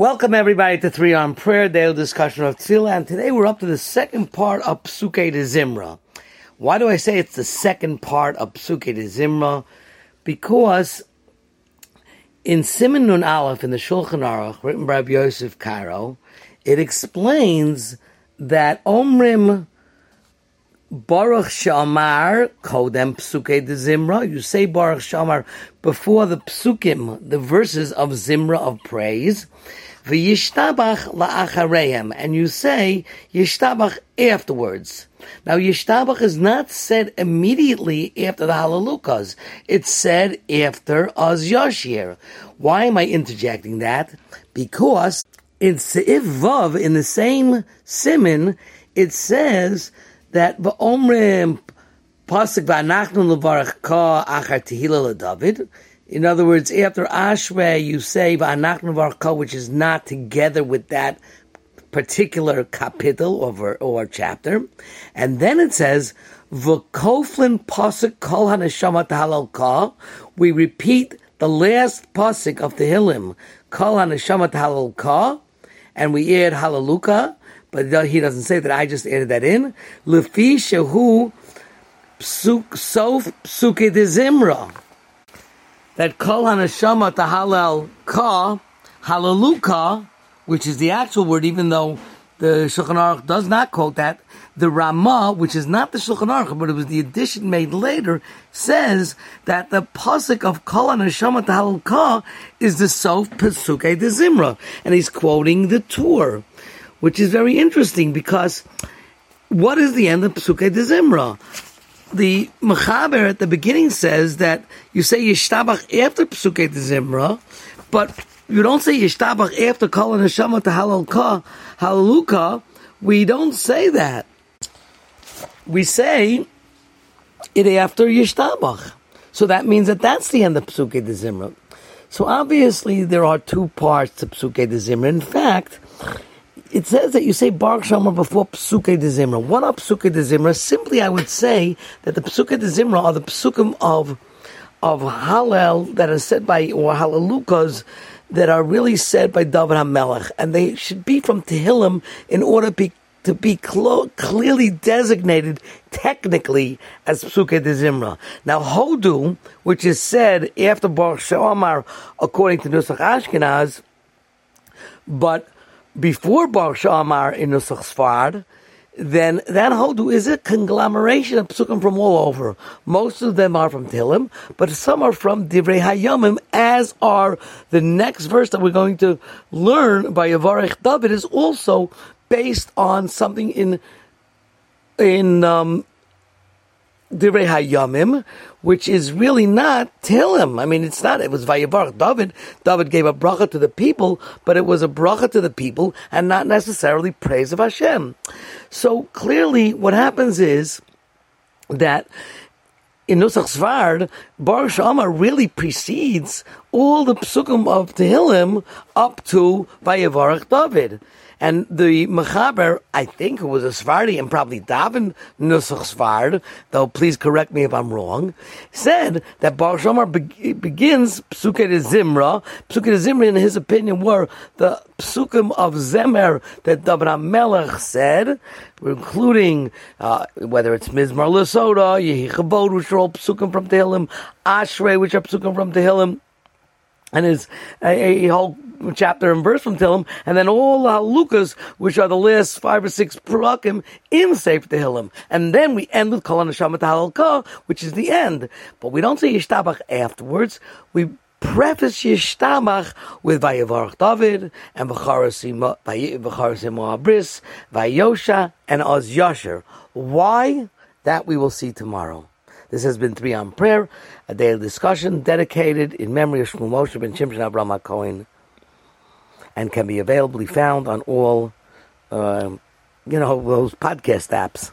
Welcome everybody to Three on Prayer, daily discussion of Tefillah, and today we're up to the second part of Psuke de Zimra. Why do I say it's the second part of Psuke de Zimra? Because in Siman Nun Aleph in the Shulchan Aruch, written by Rabbi Yosef Karo, it explains that Omrim Baruch Shamar Kodem Psuke de Zimra. You say Baruch Shamar before the psukim, the verses of Zimra of praise. V'yishtabach la'achareim, and you say yishtabach afterwards. Now yishtabach is not said immediately after the halalukas. It's said after az yashir. Why am I interjecting that? Because in Seif Vav, in the same siman, it says that v'omrim pasuk v'anachnu levarach ka achar tehila David. In other words, after Ashrei, you say v'anachnu levarach which is not together with that particular capital or, or chapter, and then it says v'koflin pasuk kol haneshama halal ka. We repeat the last pasuk of the Tehillim, kol haneshama halal ka, and we add halaluka but he doesn't say that. I just added that in. Lefi shehu psuk sof psuke de zimra. That kol hanashama tahalal ka halaluka, which is the actual word, even though the Shulchan Aruch does not quote that. The Ramah, which is not the Shulchan Aruch, but it was the addition made later, says that the pasuk of Kol Hanashama Tahalal Ka is the Sof Pesuke de Zimra, and he's quoting the Tur which is very interesting because what is the end of Psuke de Zimra? The Mechaber at the beginning says that you say Yishtabach after Psuke de Zimra, but you don't say Yishtabach after Kol Neshama to Halalka. We don't say that. We say it after Yishtabach. So that means that that's the end of Psuke de Zimra. So obviously there are two parts to Psuke de Zimra. In fact, it says that you say Baruch Shama before Psuke de Zimra. What are Psuke de Zimra? Simply, I would say that the Psuke de Zimra are the Psukim of of Hallel that are said by or Halalukas that are really said by David HaMelech, and they should be from Tehillim in order to be, to be clo- clearly designated technically as Psuke de Zimra. Now, Hodu, which is said after Baruch Shemar according to Nusach Ashkenaz, but before Bar Shamar in Nusach Sfard, then that Hodu is a conglomeration of psukim from all over. Most of them are from Tilim, but some are from Divrei Hayamim, as are the next verse that we're going to learn by Yavarech David is also based on something in in um, Hayamim, which is really not Tilim. I mean, it's not. It was Vayavarach David. David gave a bracha to the people, but it was a bracha to the people and not necessarily praise of Hashem. So clearly, what happens is that in Nusach Sfard, Baruch Shama really precedes all the psukim of Tehillim up to Vayavarach David. And the Mechaber, I think, who was a Sfardi and probably Davin Nusach Sfard, though please correct me if I'm wrong, said that Bar Shomer be- begins Psuke de Zimra. Psuke de Zimra, in his opinion, were the psukim of Zemer that David HaMelech said, including uh, whether it's Mizmar Lesoda, Yehi Chabod, which are all psukim from Tehillim, Ashrei, which are psukim from Tehillim, and his a, a, whole chapter and verse from Tillim, and then all the halukas, which are the last five or six prakim in Sefer Tehillim. And then we end with Kol Halka, which is the end. But we don't say Yishtabach afterwards. We preface Yishtabach with Vayavarach David and V'charasim Moabris, Vayosha, and Oz Yasher. Why? That we will see tomorrow. This has been Three on Prayer, a daily discussion dedicated in memory of Shmuel Moshe ben Shimshon Abraham Cohen, and can be availably found on all, uh, you know, those podcast apps.